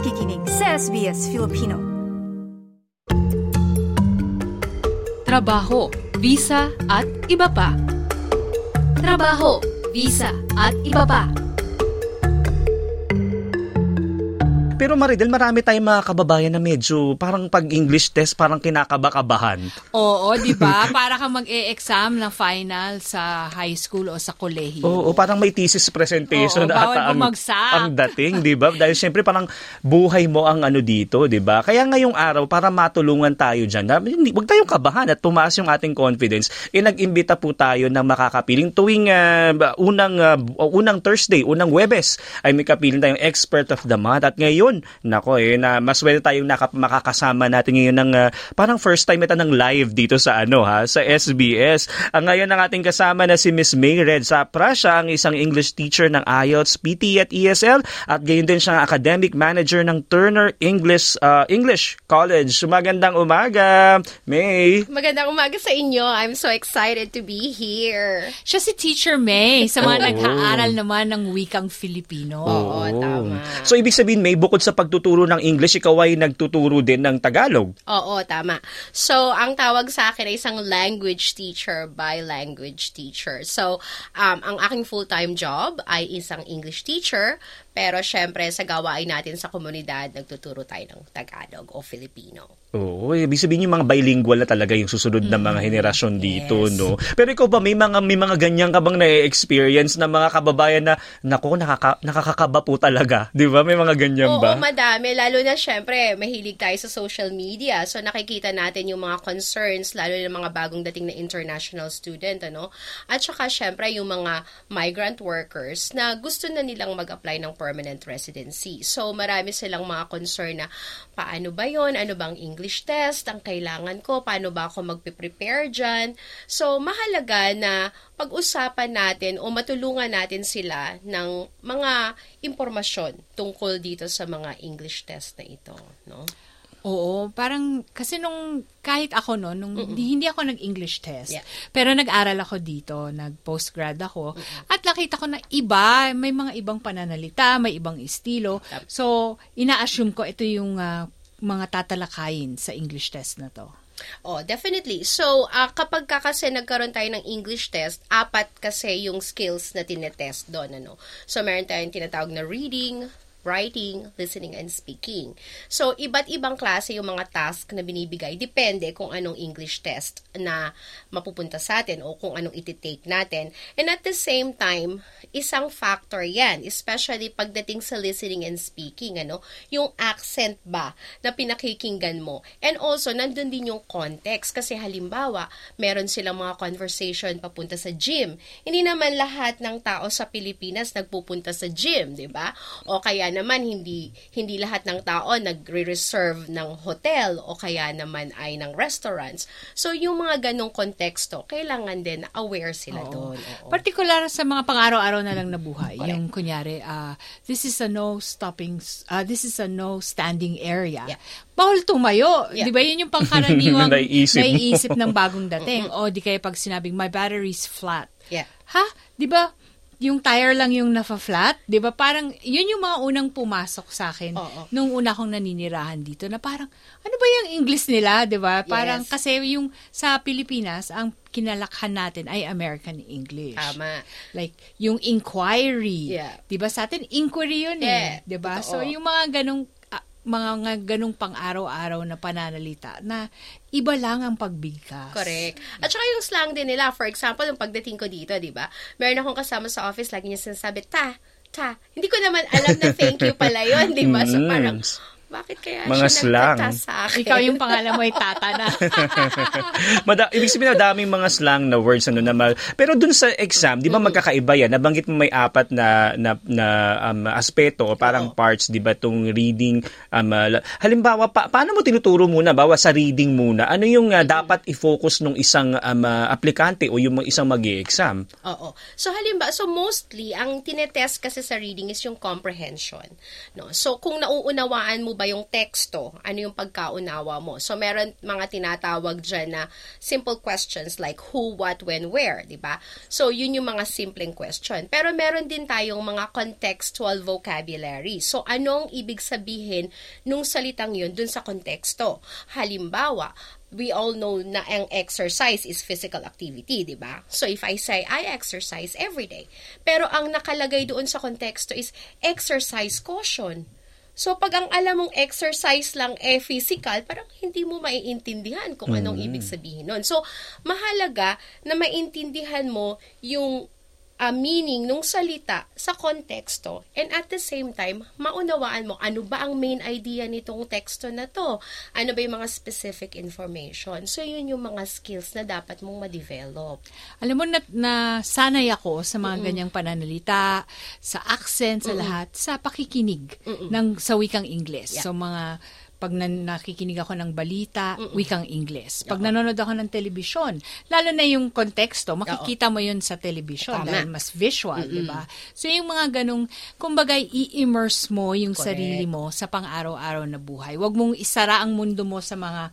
nakikinig sa SBS Filipino. Trabaho, visa at iba pa. Trabaho, visa at iba pa. Pero Maridel, marami tayong mga kababayan na medyo parang pag English test, parang kinakabakabahan. Oo, di ba? Para ka mag-e-exam ng final sa high school o sa kolehiyo. Oo, parang may thesis presentation Oo, bawal ata ang, bumagsak. ang dating, di ba? Dahil syempre parang buhay mo ang ano dito, di ba? Kaya ngayong araw, para matulungan tayo dyan, na, hindi, huwag tayong kabahan at tumaas yung ating confidence, eh nag-imbita po tayo ng makakapiling tuwing ah, unang, ah, unang Thursday, unang Webes, ay may kapiling tayong expert of the month. At ngayon, nako eh, na mas well tayong naka, makakasama natin ngayon ng ah, parang first time ito ng live dito sa ano ha, sa SBS. Ang ngayon ang ating kasama na si Miss May Red Sapra, siya ang isang English teacher ng IELTS, PT at ESL at gayon din siya ang academic manager ng Turner English ah, English College. Magandang umaga, May. Magandang umaga sa inyo. I'm so excited to be here. Siya si Teacher May sa mga Oo. nag-aaral naman ng wikang Filipino. Oo, tama. So ibig sabihin May, bukod sa pagtuturo ng English, ikaw ay nagtuturo din ng Tagalog. Oo, tama. So, ang tawag sa akin ay isang language teacher by language teacher. So, um, ang aking full-time job ay isang English teacher, pero syempre sa gawain natin sa komunidad, nagtuturo tayo ng Tagalog o Filipino. Oo, ibig sabihin yung mga bilingual na talaga yung susunod na mga henerasyon dito, Yes. no? Pero ikaw ba, may mga, may mga ganyan ka bang na-experience na mga kababayan na, nako, nakaka, nakakakaba po talaga, di ba? May mga ganyan Oo, ba? madami. Lalo na syempre, mahilig tayo sa social media. So, nakikita natin yung mga concerns, lalo na mga bagong dating na international student, ano? At saka, syempre, yung mga migrant workers na gusto na nilang mag-apply ng permanent residency. So, marami silang mga concern na, paano ba yon Ano bang English test ang kailangan ko? Paano ba ako magpe-prepare dyan? So, mahalaga na pag-usapan natin o matulungan natin sila ng mga impormasyon tungkol dito sa mga English test na ito, no? Oo, parang kasi nung kahit ako no, nung di- hindi ako nag-English test. Yeah. Pero nag-aral ako dito, nag-postgrad ako at nakita ko na iba, may mga ibang pananalita, may ibang estilo. So, ina-assume ko ito yung ah, mga tatalakayin sa English test na to. Oh, definitely. So, ah, kapag ka kasi nagkaroon tayo ng English test, apat kasi yung skills na tinetest doon, ano. So, meron tayong tinatawag na reading, writing, listening, and speaking. So, iba't ibang klase yung mga task na binibigay. Depende kung anong English test na mapupunta sa atin o kung anong ititake natin. And at the same time, isang factor yan, especially pagdating sa listening and speaking, ano, yung accent ba na pinakikinggan mo. And also, nandun din yung context. Kasi halimbawa, meron silang mga conversation papunta sa gym. Hindi naman lahat ng tao sa Pilipinas nagpupunta sa gym, di ba? O kaya naman, hindi, hindi lahat ng tao nagre-reserve ng hotel o kaya naman ay ng restaurants. So, yung mga ganong konteksto, kailangan din aware sila doon. Oo. Particular sa mga pang-araw-araw na lang na buhay. Yung kunyari, ah, this is a no stopping, ah, this is a no standing area. Yeah. Bawal tumayo. Yeah. Di ba? Yun yung pangkaraniwang Naiisip naiisip ng bagong dating. o di kaya pag sinabing, my battery's flat. Yeah. Ha? Di ba? Yung tire lang yung nafa-flat, 'di ba? Parang yun yung mga unang pumasok sa akin Oo. nung una kong naninirahan dito na parang ano ba yung English nila, 'di ba? Parang Yes. kasi yung sa Pilipinas ang kinalakhan natin ay American English. Tama. Like yung inquiry. Yeah. 'Di ba sa atin inquiry yun eh, Yeah, 'di ba? So yung mga ganong mga nga ganong pang-araw-araw na pananalita na iba lang ang pagbigkas. Correct. At saka yung slang din nila, for example, yung pagdating ko dito, di ba? Meron akong kasama sa office, lagi niya sinasabi, ta, ta. Hindi ko naman alam na thank you pala yun, di ba? So Mm. parang, bakit kaya Mga siya slang. nagtata sa akin? Ikaw yung pangalan mo ay Tata na. Mada, ibig sabihin na daming mga slang na words ano na ma- pero dun sa exam, 'di ba magkakaiba yan? Nabanggit mo may apat na na, na um, aspeto o parang Oo. parts, 'di ba, tong reading um, uh, halimbawa pa, paano mo tinuturo muna bawa sa reading muna? Ano yung uh, dapat i-focus ng isang um, uh, aplikante o yung isang magi-exam? Oo. So halimbawa, so mostly ang tinetest kasi sa reading is yung comprehension. No. So kung nauunawaan mo ba yung teksto? Ano yung pagkaunawa mo? So, meron mga tinatawag dyan na simple questions like who, what, when, where, di ba? So, yun yung mga simpleng question. Pero meron din tayong mga contextual vocabulary. So, anong ibig sabihin nung salitang yun dun sa konteksto? Halimbawa, we all know na ang exercise is physical activity, di ba? So, if I say, I exercise every day. Pero ang nakalagay doon sa konteksto is exercise caution. So, pag ang alam mong exercise lang eh physical, parang hindi mo maiintindihan kung anong ibig sabihin nun. So, mahalaga na maintindihan mo yung uh, meaning nung salita sa konteksto and at the same time, maunawaan mo ano ba ang main idea nitong teksto na to? Ano ba yung mga specific information? So, yun yung mga skills na dapat mong ma-develop. Alam mo na, na sanay ako sa mga ganyang pananalita, sa accent, sa lahat, sa pakikinig ng sa wikang Ingles. Yeah. So mga pag nan- nakikinig ako ng balita, wikang Ingles. Pag nanonood ako ng telebisyon, lalo na yung konteksto, makikita mo yun sa telebisyon Tama. dahil mas visual, di ba? So yung mga ganong, kumbaga i-immerse mo yung Correct. sarili mo sa pang-araw-araw na buhay. Huwag mong isara ang mundo mo sa mga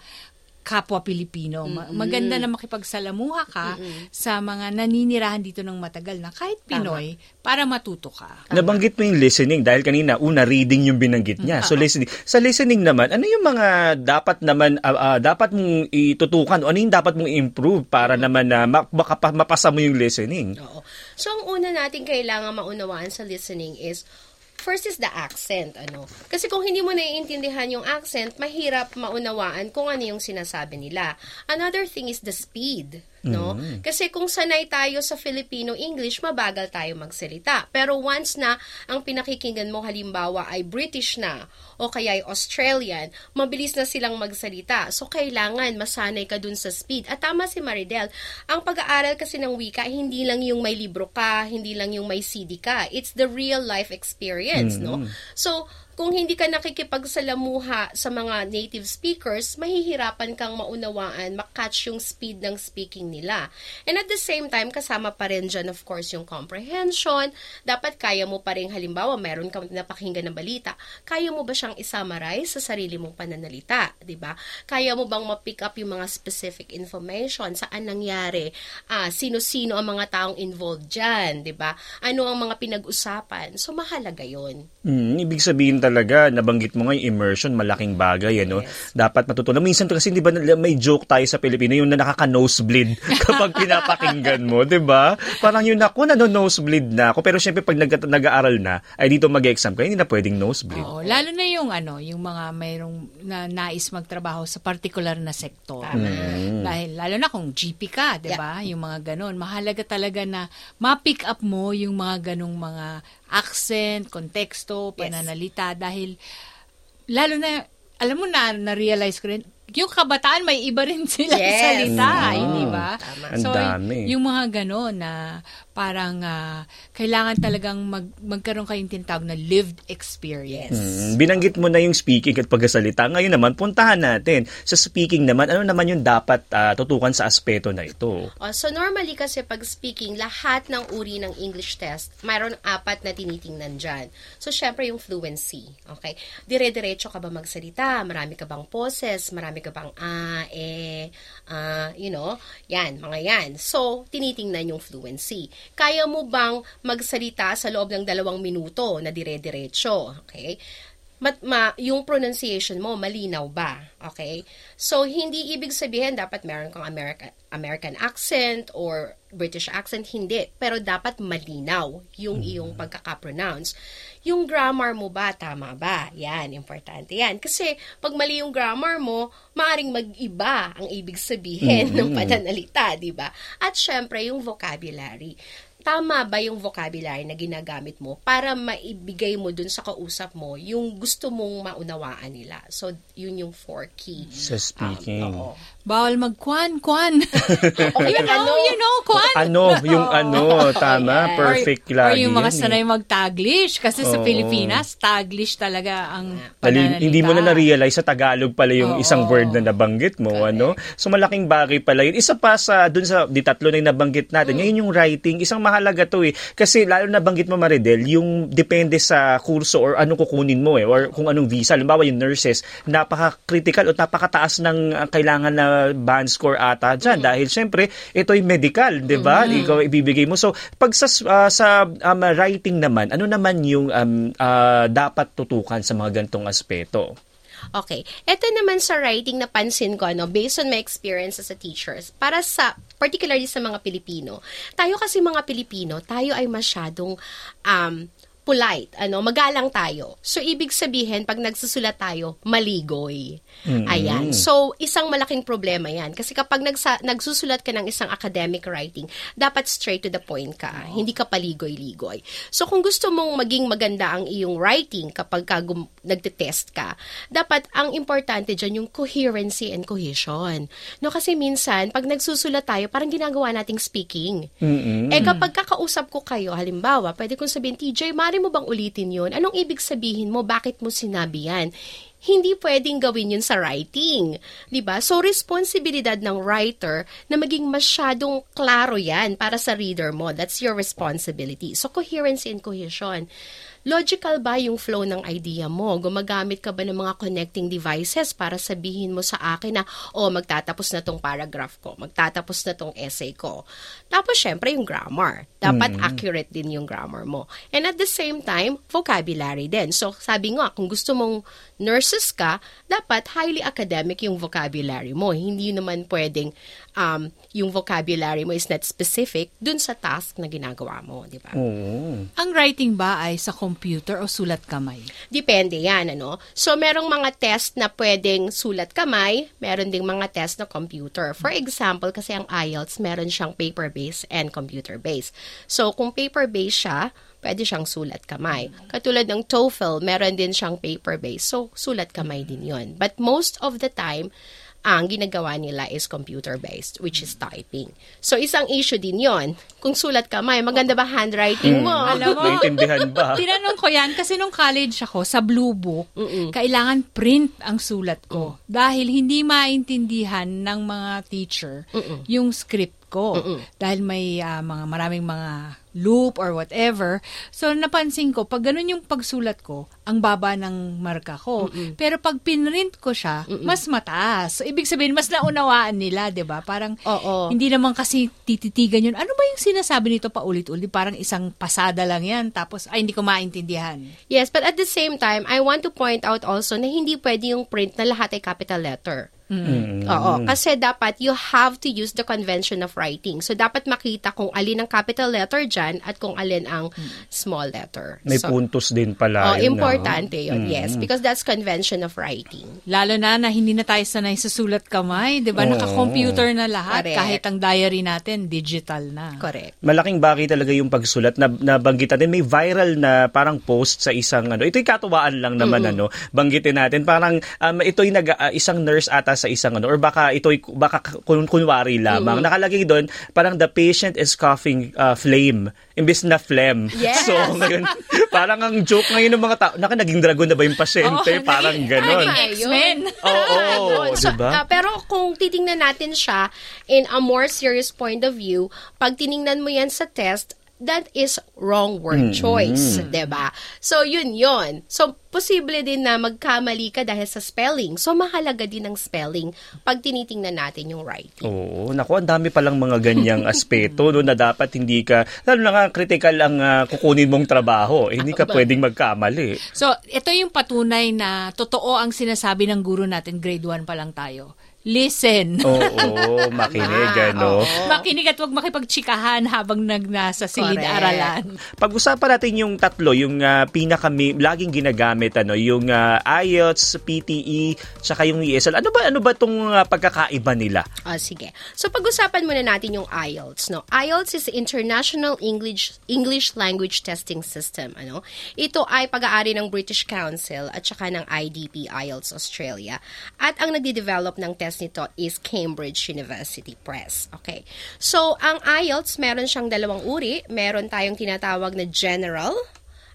kapwa Pilipino. Ma- Maganda na makipagsalamuha ka sa mga naninirahan dito ng matagal na kahit Pinoy para matuto ka. Nabanggit mo yung listening dahil kanina una reading yung binanggit niya. So listening. Sa listening naman, ano yung mga dapat naman ah, ah, dapat mong itutukan o ano yung dapat mong improve para naman na ma- makapa- mapasa mo yung listening? Oo. So, ang una natin kailangan maunawaan sa listening is, first is the accent, ano. Kasi kung hindi mo naiintindihan yung accent, mahirap maunawaan kung ano yung sinasabi nila. Another thing is the speed, no? Kasi kung sanay tayo sa Filipino English, mabagal tayo magsalita. Pero once na ang pinakikinggan mo halimbawa ay British na o kaya ay Australian, mabilis na silang magsalita. So, kailangan masanay ka dun sa speed. At tama si Maridel, ang pag-aaral kasi ng wika, hindi lang yung may libro ka, hindi lang yung may CD ka. It's the real life experience, no? So, kung hindi ka nakikipagsalamuha sa mga native speakers, mahihirapan kang maunawaan, makatch yung speed ng speaking nila. And at the same time, kasama pa rin dyan, of course, yung comprehension. Dapat kaya mo pa rin, halimbawa, meron kang napakinggan ng balita, kaya mo ba siyang isummarize sa sarili mong pananalita, ba? Kaya mo bang ma-pick up yung mga specific information, saan nangyari, ah, sino-sino ang mga taong involved dyan, ba? Ano ang mga pinag-usapan. So, mahalaga yon Hmm, ibig sabihin talaga, nabanggit mo nga yung immersion, malaking bagay, ano? Dapat matutunan. Minsan kasi, di ba, may joke tayo sa Pilipino, yung na nakaka-nosebleed kapag pinapakinggan mo, di ba? Parang yun ako, nano-nosebleed na ako. Pero syempre, pag nag- nag-aaral na, ay dito mag-exam ka, hindi na pwedeng nosebleed. Oo, lalo na yung ano, yung mga mayroong na nais magtrabaho sa particular na sektor. Dahil lalo na kung GP ka, 'di ba? Yung mga ganon, mahalaga talaga na ma-pick up mo yung mga ganong mga accent, konteksto, pananalita dahil lalo na alam mo na na-realize ko rin yung kabataan may iba rin sila Yes. salita, Mm. hindi ba? Ang So, dami. yung mga gano'n na parang ah, kailangan talagang mag, magkaroon kayong tinatawag na lived experience. Mm, binanggit mo na yung speaking at pagkasalita. Ngayon naman, puntahan natin. Sa speaking naman, ano naman yung dapat ah, tutukan sa aspeto na ito? Oh, so normally kasi pag speaking, lahat ng uri ng English test, mayroon apat na tinitingnan dyan. So syempre yung fluency, okay? Dire-diretso ka ba magsalita? Marami ka bang poses? Marami ka bang ah, eh, ah, you know? Yan, mga yan. So, tinitingnan yung fluency. Kaya mo bang magsalita sa loob ng dalawang minuto na dire-diretso? Okay? Mat, ma, yung pronunciation mo, malinaw ba? Okay? So, hindi ibig sabihin dapat meron kang American, American accent or British accent. Hindi. Pero dapat malinaw yung iyong pagkakapronounce. Yung grammar mo ba, tama ba? Yan, importante yan. Kasi, pag mali yung grammar mo, maaring mag-iba ang ibig sabihin ng pananalita, di ba? At syempre, yung vocabulary tama ba yung vocabulary na ginagamit mo para maibigay mo dun sa kausap mo yung gusto mong maunawaan nila. So, yun yung four key. Sa speaking. Oo. Bawal mag-kwan-kwan. Okay, you know, ano? you know, kwan. Ano, yung ano, tama, Yes. perfect or, lagi. or yung mga eh. sanay mag-taglish. Kasi sa Oo. Pilipinas, taglish talaga ang Dali, pananalita. hindi mo na na-realize sa Tagalog pala yung Oo. isang word na nabanggit mo, ano? So malaking bagay pala yun. Isa pa sa dun sa di tatlo na yung nabanggit natin. Ngayon yung writing, isang mahalaga to eh. Kasi lalo nabanggit mo Maridel, yung depende sa kurso or anong kukunin mo eh or kung anong visa. Halimbawa yung nurses, napaka-critical o napakataas ng uh, kailangan na band score ata dyan dahil syempre ito ay medical, 'di ba? Ikaw ibibigay mo. So pag sa uh, sa um, writing naman, ano naman yung um, uh, dapat tutukan sa mga gantong aspeto? Okay. Ito naman sa writing napansin ko, ano, based on my experience as a teacher, para sa, particularly sa mga Pilipino, tayo kasi mga Pilipino, tayo ay masyadong um, polite, ano, magalang tayo. So, ibig sabihin, pag nagsusulat tayo, maligoy. Ayan. So, isang malaking problema yan. Kasi kapag nagsa- nagsusulat ka ng isang academic writing, dapat straight to the point ka. Hindi ka paligoy-ligoy. So, kung gusto mong maging maganda ang iyong writing kapag ka gum- nagte-test ka, dapat ang importante dyan yung coherency and cohesion. No, kasi minsan, pag nagsusulat tayo, parang ginagawa nating speaking. Mm-mm. Eh kapag kakausap ko kayo, halimbawa, pwede kong sabihin, TJ, mari mo bang ulitin yun? Anong ibig sabihin mo? Bakit mo sinabi yan? Hindi pwedeng gawin yun sa writing. ba? So, responsibilidad ng writer na maging masyadong klaro yan para sa reader mo. That's your responsibility. So, coherency and cohesion. Logical ba yung flow ng idea mo? Gumagamit ka ba ng mga connecting devices para sabihin mo sa akin na, oh, magtatapos na tong paragraph ko, magtatapos na tong essay ko. Tapos, syempre, yung grammar. Dapat accurate din yung grammar mo. And at the same time, vocabulary din. So, sabi nga, kung gusto mong nurses ka, dapat highly academic yung vocabulary mo. Hindi naman pwedeng um, yung vocabulary mo is not specific dun sa task na ginagawa mo, di ba? Oo. Ang writing ba ay sa computer o sulat kamay? Depende yan, ano? So, merong mga test na pwedeng sulat kamay, meron ding mga test na computer. For example, kasi ang IELTS, meron siyang paper-based and computer-based. So, kung paper-based siya, pwede siyang sulat kamay. Katulad ng TOEFL, meron din siyang paper-based. So, sulat kamay din yon. But most of the time, ang ginagawa nila is computer-based, which is typing. So, isang issue din yon. Kung sulat kamay, maganda ba handwriting mo? Alam mo, Naintindihan ba? Tinanong ko yan kasi nung college ako, sa Blue Book, kailangan print ang sulat ko. Dahil hindi maintindihan ng mga teacher yung script ko. Dahil may ah, mga maraming mga loop or whatever. So, napansin ko, pag ganun yung pagsulat ko, ang baba ng marka ko. Pero pag pinrint ko siya, mas mataas. So, ibig sabihin, mas naunawaan nila, 'di ba Parang, Oo. hindi naman kasi tititigan yun. Ano ba yung sinasabi nito pa ulit-ulit? Parang isang pasada lang yan. Tapos, ay, hindi ko maintindihan. Yes, but at the same time, I want to point out also na hindi pwede yung print na lahat ay capital letter. Oo, kasi dapat you have to use the convention of writing. So, dapat makita kung alin ang capital letter dyan at kung alin ang small letter. May so, puntos din pala. Oh, yun, importante yun, yes. Because that's convention of writing. Lalo na na hindi na tayo sanay sa sulat kamay. 'di ba Oo. Naka-computer na lahat. Correct. Kahit ang diary natin, digital na. Correct. malaking bagay talaga yung pagsulat na nabanggit natin may viral na parang post sa isang ano ito'y katuwaan lang naman ano banggitin natin parang um, ito'y nag uh, isang nurse ata sa isang ano or baka ito'y baka kun, kunwari lamang. Nakalagay doon parang the patient is coughing uh, flame imbes na phlegm. Yes. so ngayon parang ang joke ngayon ng mga tao naka naging dragon na ba yung pasyente? Oo, parang naging- ganon. naging X-Men. oo Ayun. So, diba? ah, pero kung titingnan natin siya in a more serious point of view, pag tiningnan mo yan sa test, that is wrong word choice, 'di ba? So yun yun. So posible din na magkamali ka dahil sa spelling. So mahalaga din ang spelling pag tinitingnan natin yung writing. Oo, naku, ang dami palang mga ganyang aspeto no, na dapat hindi ka, lalo na nga critical ang ah, kukunin mong trabaho, eh, hindi ka pwedeng magkamali. So, ito yung patunay na totoo ang sinasabi ng guro natin, grade 1 pa lang tayo. Listen. Oo, makinig, ano. Oo. Makinig at huwag makipagtsikahan habang nag nasa silid-aralan. Pag-usapan natin yung tatlo, yung uh, pinaka laging ginagamit ano, yung uh, IELTS, PTE, tsaka yung ESL. Ano ba ano ba tong uh, pagkakaiba nila? Ah, sige. So pag-usapan muna natin yung IELTS, no. IELTS is International English English Language Testing System, ano. Ito ay pag-aari ng British Council at saka ng IDP IELTS Australia. At ang nagde-develop ng test nito is Cambridge University Press. Okay. So, ang IELTS, meron siyang dalawang uri. Meron tayong tinatawag na General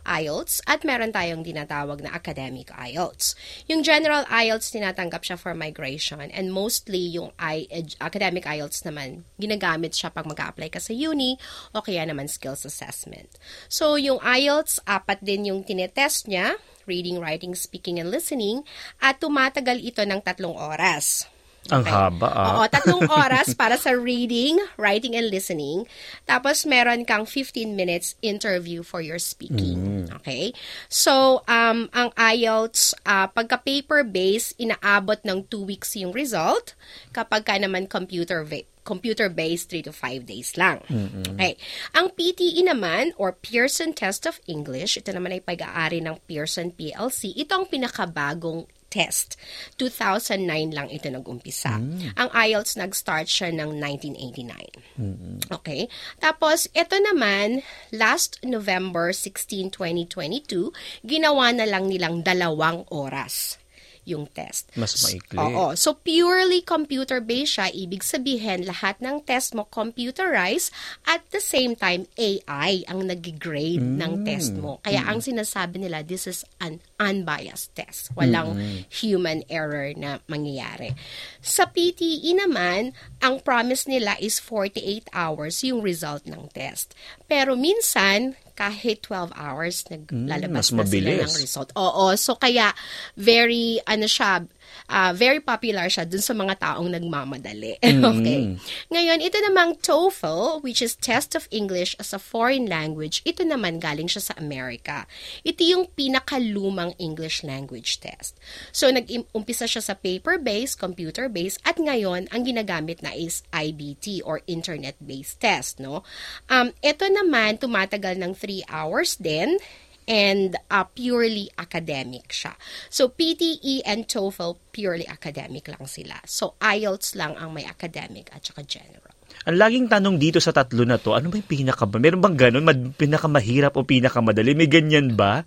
IELTS at meron tayong tinatawag na academic IELTS. Yung general IELTS tinatanggap siya for migration and mostly yung I, academic IELTS naman ginagamit siya pag mag-apply ka sa uni o kaya naman skills assessment. So yung IELTS apat din yung tinetest niya, reading, writing, speaking, and listening at tumatagal ito ng tatlong oras. Ang haba ah. Oo, tatlong oras para sa reading, writing, and listening. Tapos meron kang 15 minutes interview for your speaking. Okay? So, um, ang IELTS, uh, pagka paper-based, inaabot ng 2 weeks yung result. Kapag ka naman computer computer-based 3 to 5 days lang. Okay. Ang PTE naman, or Pearson Test of English, ito naman ay pag-aari ng Pearson PLC. Ito ang pinakabagong test. 2009 lang ito nag-umpisa. Ang IELTS nag-start siya ng 1989. Okay? Tapos, ito naman, last November 16, 2022, ginawa na lang nilang dalawang oras yung test. Mas maikli. Oo. So, purely computer-based siya. Ibig sabihin, lahat ng test mo computerized at the same time, AI ang nag-grade ng test mo. Kaya ang sinasabi nila, this is an unbiased test. Walang human error na mangyayari. Sa PTE naman, ang promise nila is 48 hours yung result ng test. Pero minsan, kahit 12 hours naglalabas mas na sila ng result. Oo, so kaya very ano siya, ah, very popular siya dun sa mga taong nagmamadali. okay. Ngayon, ito namang TOEFL, which is Test of English as a Foreign Language, ito naman galing siya sa Amerika. Ito yung pinakalumang English language test. So, nag-umpisa siya sa paper-based, computer-based, at ngayon, ang ginagamit na is IBT or internet-based test, no? Um, ito naman, tumatagal ng 3 hours din, and uh, purely academic siya. So, PTE and TOEFL, purely academic lang sila. So, IELTS lang ang may academic at saka general. Ang laging tanong dito sa tatlo na to, ano ba yung pinaka Meron bang ganun? Mad, pinakamahirap o pinakamadali? May ganyan ba?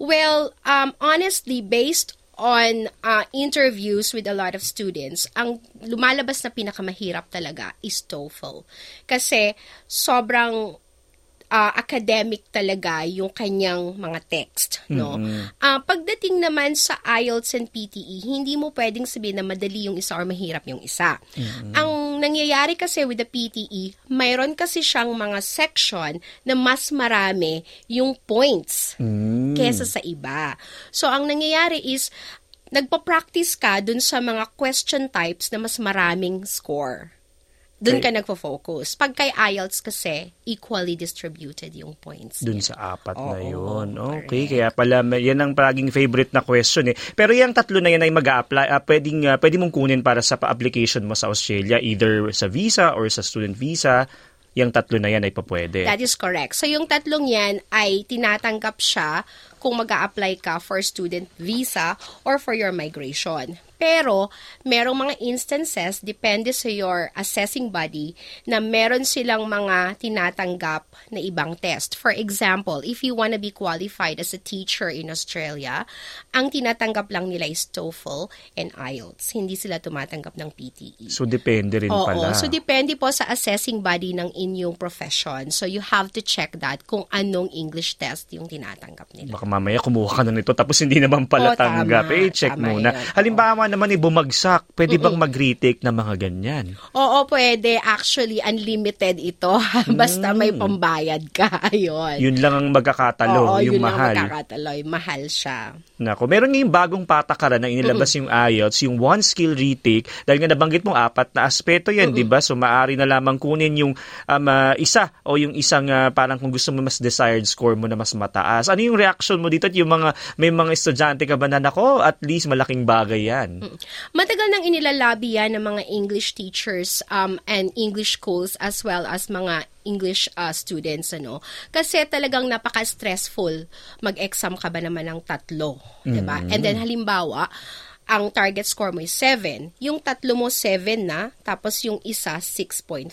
Well, um, honestly, based on uh, interviews with a lot of students, ang lumalabas na pinakamahirap talaga is TOEFL. Kasi sobrang uh, academic talaga yung kanyang mga text, no? Ah, pagdating naman sa IELTS and PTE, hindi mo pwedeng sabihin na madali yung isa or mahirap yung isa. Ang nangyayari kasi with the PTE, mayroon kasi siyang mga section na mas marami yung points kesa sa iba. So, ang nangyayari is, nagpa-practice ka dun sa mga question types na mas maraming score. Doon ka nagfo-focus. Pag kay IELTS kasi, equally distributed yung points. Dun niya. sa apat na Oo, yun. correct. Okay, kaya pala yan ang palaging favorite na question eh. Pero yung tatlo na yan ay mag-a-apply, ah, pwedeng, ah, pwede mong kunin para sa pa-application mo sa Australia, either sa visa or sa student visa. Yung tatlo na yan ay papwede. That is correct. So, yung tatlong yan ay tinatanggap siya kung mag apply ka for student visa or for your migration. Pero, merong mga instances, depende sa your assessing body, na meron silang mga tinatanggap na ibang test. For example, if you wanna be qualified as a teacher in Australia, ang tinatanggap lang nila is TOEFL and IELTS. Hindi sila tumatanggap ng PTE. So, depende rin Oo, pala. so depende po sa assessing body ng inyong profession. So you have to check that kung anong English test yung tinatanggap nila. Baka mamaya kumuha ka na nito tapos hindi naman pala Oo, tama. tanggap. eh, check Tama muna. yun. Oo. Halimbawa naman eh, bumagsak. Pwede bang mag-retake na mga ganyan? Oo, pwede. Actually, unlimited ito. Basta may pambayad ka. Ayun. Yun lang ang magkakatalo, Oo, yung yun lang mahal. magkakataloy. Mahal siya. Nako, meron ngayong bagong patakaran na inilabas yung IELTS, yung one skill retake. Dahil nga nabanggit mo apat na aspeto yan, di ba? So maaari na lamang kunin yung um, ah, isa o yung isang ah, parang kung gusto mo mas desired score mo na mas mataas. Ano yung reaction sitwasyon mo dito at yung mga, may mga estudyante ka ba na, nako, at least malaking bagay yan. Matagal nang inilalabi yan ng mga English teachers um, and English schools as well as mga English uh, students ano kasi talagang napaka-stressful mag-exam ka ba naman ng tatlo, 'di ba? And then halimbawa, ang target score mo is 7. Yung tatlo mo 7 na, tapos yung isa 6.5.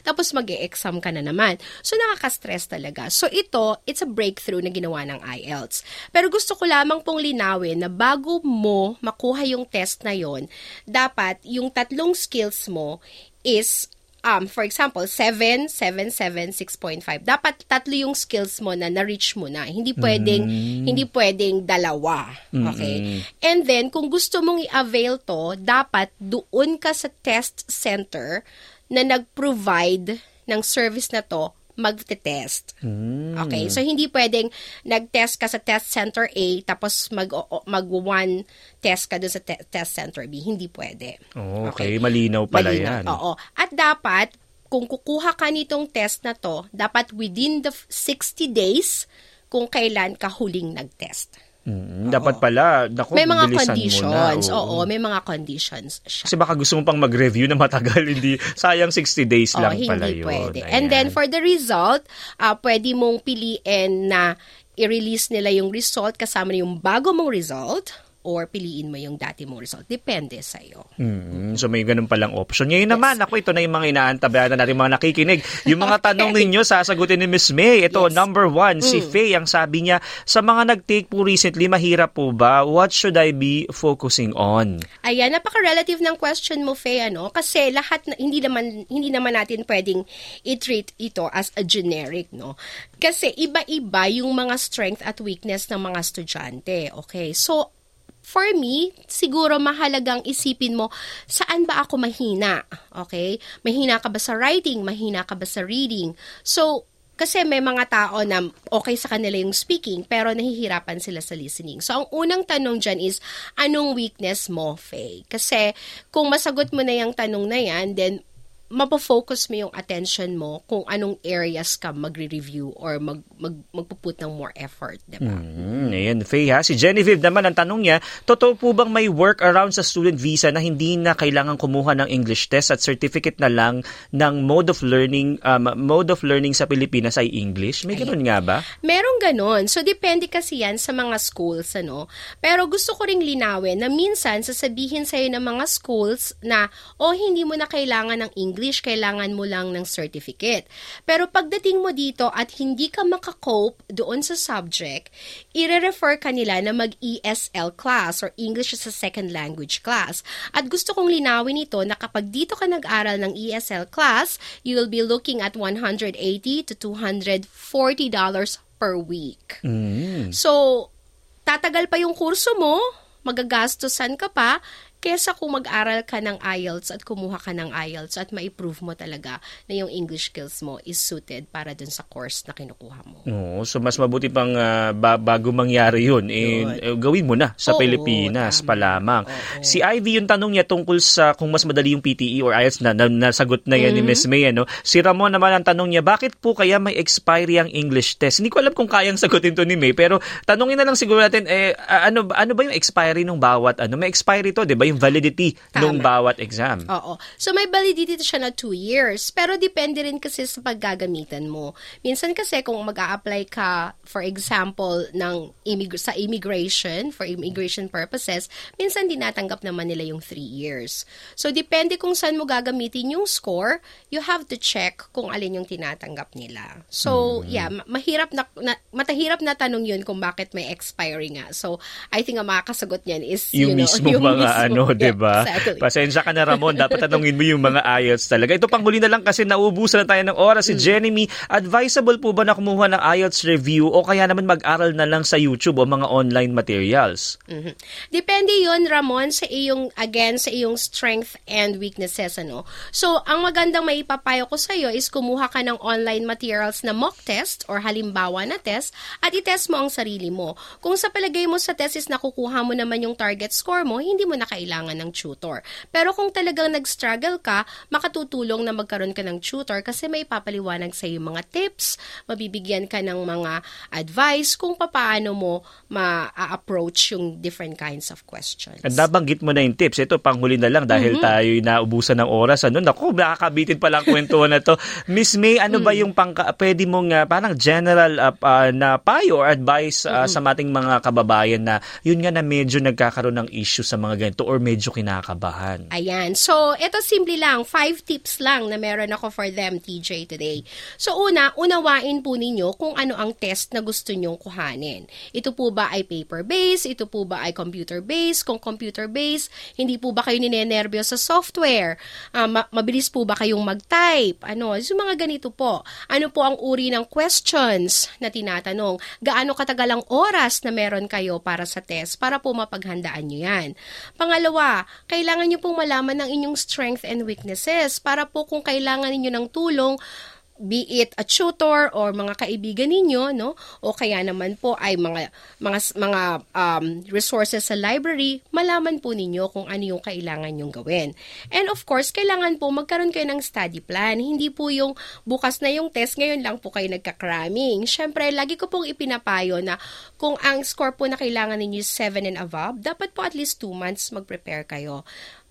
Tapos mag exam ka na naman. So nakaka-stress talaga. So ito, it's a breakthrough na ginawa ng IELTS. Pero gusto ko lamang pong linawin na bago mo makuha yung test na yon, dapat yung tatlong skills mo is um, for example, 7, 7, 7, 6.5. Dapat tatlo yung skills mo na na-reach mo na. Hindi pwedeng, hindi pwedeng dalawa. Okay? And then, kung gusto mong i-avail to, dapat doon ka sa test center na nag-provide ng service na to magte-test. Okay? So, hindi pwedeng nag-test ka sa test center A, tapos mag, o- mag one test ka doon sa te- test center B. Hindi pwede. Oh, okay. Malinaw pala Malinaw. yan. Oo. At dapat, kung kukuha ka nitong test na to, dapat within the f- 60 days kung kailan ka huling nag-test. Mm, dapat pala, naku, may mga conditions. Mo na, Oo, may mga conditions siya. Kasi baka gusto mo pang mag-review na matagal, hindi, sayang 60 days Oh, lang hindi pala yun. pwede. Ayan. And then for the result, uh, pwede mong piliin na i-release nila yung result kasama yung bago mong result or piliin mo yung dati mong result. Depende sa'yo. Mm, so may ganun palang option. Ngayon naman, ako ito na yung mga inaantabayan na natin mga nakikinig. Yung mga tanong ninyo, sasagutin ni Miss May. Ito, Yes. number one, si Mm. Faye, ang sabi niya, sa mga nag-take po recently, mahirap po ba? What should I be focusing on? Ayan, napaka-relative ng question mo, Faye, ano? Kasi lahat, na, hindi naman, hindi naman natin pwedeng i-treat ito as a generic, no? Kasi iba-iba yung mga strength at weakness ng mga estudyante, okay? So, for me, siguro mahalagang isipin mo, saan ba ako mahina? Okay? Mahina ka ba sa writing? Mahina ka ba sa reading? So, kasi may mga tao na okay sa kanila yung speaking, pero nahihirapan sila sa listening. So, ang unang tanong dyan is, anong weakness mo, Faye? Kasi, kung masagot mo na yung tanong na yan, then, mapofocus mo yung attention mo kung anong areas ka magre-review or mag, mag, magpuput ng more effort, di ba? Mm, ayan, Faye ha. Si Genevieve naman, ang tanong niya, totoo po bang may work around sa student visa na hindi na kailangan kumuha ng English test at certificate na lang ng mode of learning um, mode of learning sa Pilipinas ay English? May ganun nga ba? Merong ganon. So, depende kasi yan sa mga schools, ano. Pero gusto ko ring linawin na minsan sasabihin sa'yo ng mga schools na, oh, hindi mo na kailangan ng English, kailangan mo lang ng certificate. Pero pagdating mo dito at hindi ka makakope doon sa subject, ire-refer ka nila na mag-ESL class or English as a Second Language class. At gusto kong linawin ito na kapag dito ka nag-aral ng ESL class, you will be looking at 180 to 240 dollars per week. So, tatagal pa yung kurso mo, magagastosan ka pa, kesa kung mag-aral ka ng IELTS at kumuha ka ng IELTS at ma-prove mo talaga na yung English skills mo is suited para dun sa course na kinukuha mo. Oo, so mas mabuti pang ah, ba- bago mangyari yun, eh, eh, gawin mo na sa Oo, Pilipinas tama. pa lamang. Si Ivy, yung tanong niya tungkol sa kung mas madali yung PTE or IELTS na, na nasagot na yan ni Mm-hmm. Miss May. Ano? Si Ramon naman ang tanong niya, bakit po kaya may expiry ang English test? Hindi ko alam kung kayang sagutin to ni May, pero tanungin na lang siguro natin, eh, ano, ano ba yung expiry ng bawat, ano? May expiry to, di ba? Yung validity ng Tama. bawat exam. Oo. So, may validity siya na two years. Pero depende rin kasi sa paggagamitan mo. Minsan kasi kung mag apply ka, for example, ng immig- sa immigration, for immigration purposes, minsan dinatanggap naman nila yung three years. So, depende kung saan mo gagamitin yung score, you have to check kung alin yung tinatanggap nila. So, yeah, ma- mahirap na, na, matahirap na tanong yun kung bakit may expiry nga. So, I think ang makakasagot niyan is, yung you know, mismo yung mga mismo. ano, Yeah, 'di ba? exactly. Pasensya ka na Ramon, dapat tanungin mo yung mga IELTS talaga. Ito panghuli na lang kasi naubusan na tayo ng oras Mm. si Jeremy. Advisable po ba na kumuha ng IELTS review o kaya naman mag-aral na lang sa YouTube o mga online materials? Mhm. Depende yon Ramon, sa iyong, again, sa iyong strength and weaknesses, ano. So, ang magandang maipapayo ko sa iyo is kumuha ka ng online materials na mock test or halimbawa na test at itest mo ang sarili mo. Kung sa palagay mo sa test is nakukuha mo naman yung target score mo, hindi mo na kailangan kailangan ng tutor. Pero kung talagang nag-struggle ka, makatutulong na magkaroon ka ng tutor kasi may papaliwanag sa iyo mga tips, mabibigyan ka ng mga advice kung paano mo ma-approach yung different kinds of questions. At nabanggit mo na yung tips. Ito, panghuli na lang dahil Mm-hmm. tayo naubusan ng oras. Ano, naku, nakakabitin pa lang kwentuhan na to. Miss May, ano Mm. ba yung pang, pwede mong uh, parang general uh, uh, na payo or advice uh, Mm-hmm. sa ating mga kababayan na yun nga na medyo nagkakaroon ng issue sa mga ganito or medyo kinakabahan? Ayan. So, ito simple lang. Five tips lang na meron ako for them, TJ, today. So, una, unawain po ninyo kung ano ang test na gusto nyong kuhanin. Ito po ba ay paper-based? Ito po ba ay computer-based? Kung computer-based, hindi po ba kayo ninenervyos sa software? Ah, ma- mabilis po ba kayong mag-type? Ano? So, mga ganito po. Ano po ang uri ng questions na tinatanong? Gaano katagal ang oras na meron kayo para sa test para po mapaghandaan nyo yan? Pangalawa, kailangan nyo pong malaman ng inyong strength and weaknesses para po kung kailangan ninyo ng tulong, be it a tutor or mga kaibigan ninyo no? O kaya naman po ay mga mga mga um, resources sa library malaman po ninyo kung ano yung kailangan nyong gawin. And of course kailangan po magkaroon kayo ng study plan. Hindi po yung bukas na yung test ngayon lang po kayo nagka-cramming. Syempre lagi ko pong ipinapayo na kung ang score po na kailangan ninyo is 7 and above dapat po at least 2 months mag-prepare kayo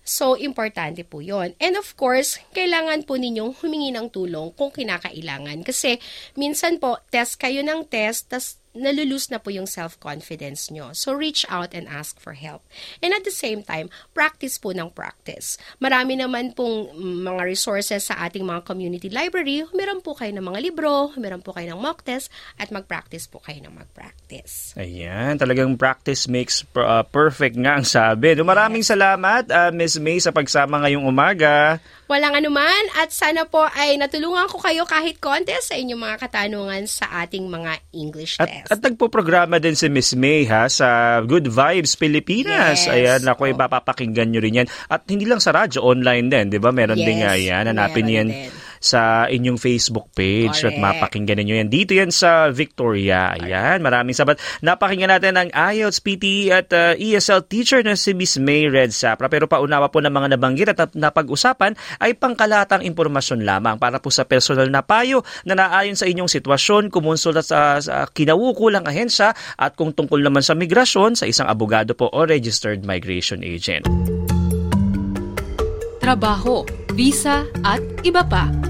So, importante po yon And of course, kailangan po ninyong humingi ng tulong kung kinakailangan. Kasi, minsan po, test kayo ng test, tas nalulus na po yung self-confidence nyo. So, reach out and ask for help. And at the same time, practice po ng practice. Marami naman pong mga resources sa ating mga community library. Meron po kayo ng mga libro, meron po kayo ng mock test, at mag-practice po kayo ng mag-practice. Ayan, talagang practice makes uh, perfect nga ang sabi. No, maraming salamat, uh, Miss May, sa pagsama ngayong umaga. Walang anuman at sana po ay natulungan ko kayo kahit konti sa inyong mga katanungan sa ating mga English At, test. at nagpo-programa din si Miss May ha sa Good Vibes Pilipinas. Yes. Ayan, ako Oh. ipapapakinggan nyo rin yan. At hindi lang sa radyo, online din, di ba? Meron din Yes, nga yan. Hanapin meron yan din. Sa inyong Facebook page at Correct. mapakinggan ninyo yan. Dito yan sa Victoria. Ayan, maraming sabat. Napakinggan natin ang IELTS, PTE at uh, ESL teacher na si Miss May Red Sapra. Pero paunawa po ng mga nabanggit at napag-usapan ay pangkalatang impormasyon lamang para po sa personal na payo na naayon sa inyong sitwasyon, kumonsulta sa, sa kinaukulang ahensya at kung tungkol naman sa migrasyon sa isang abogado po o registered migration agent. Trabaho, visa at iba pa.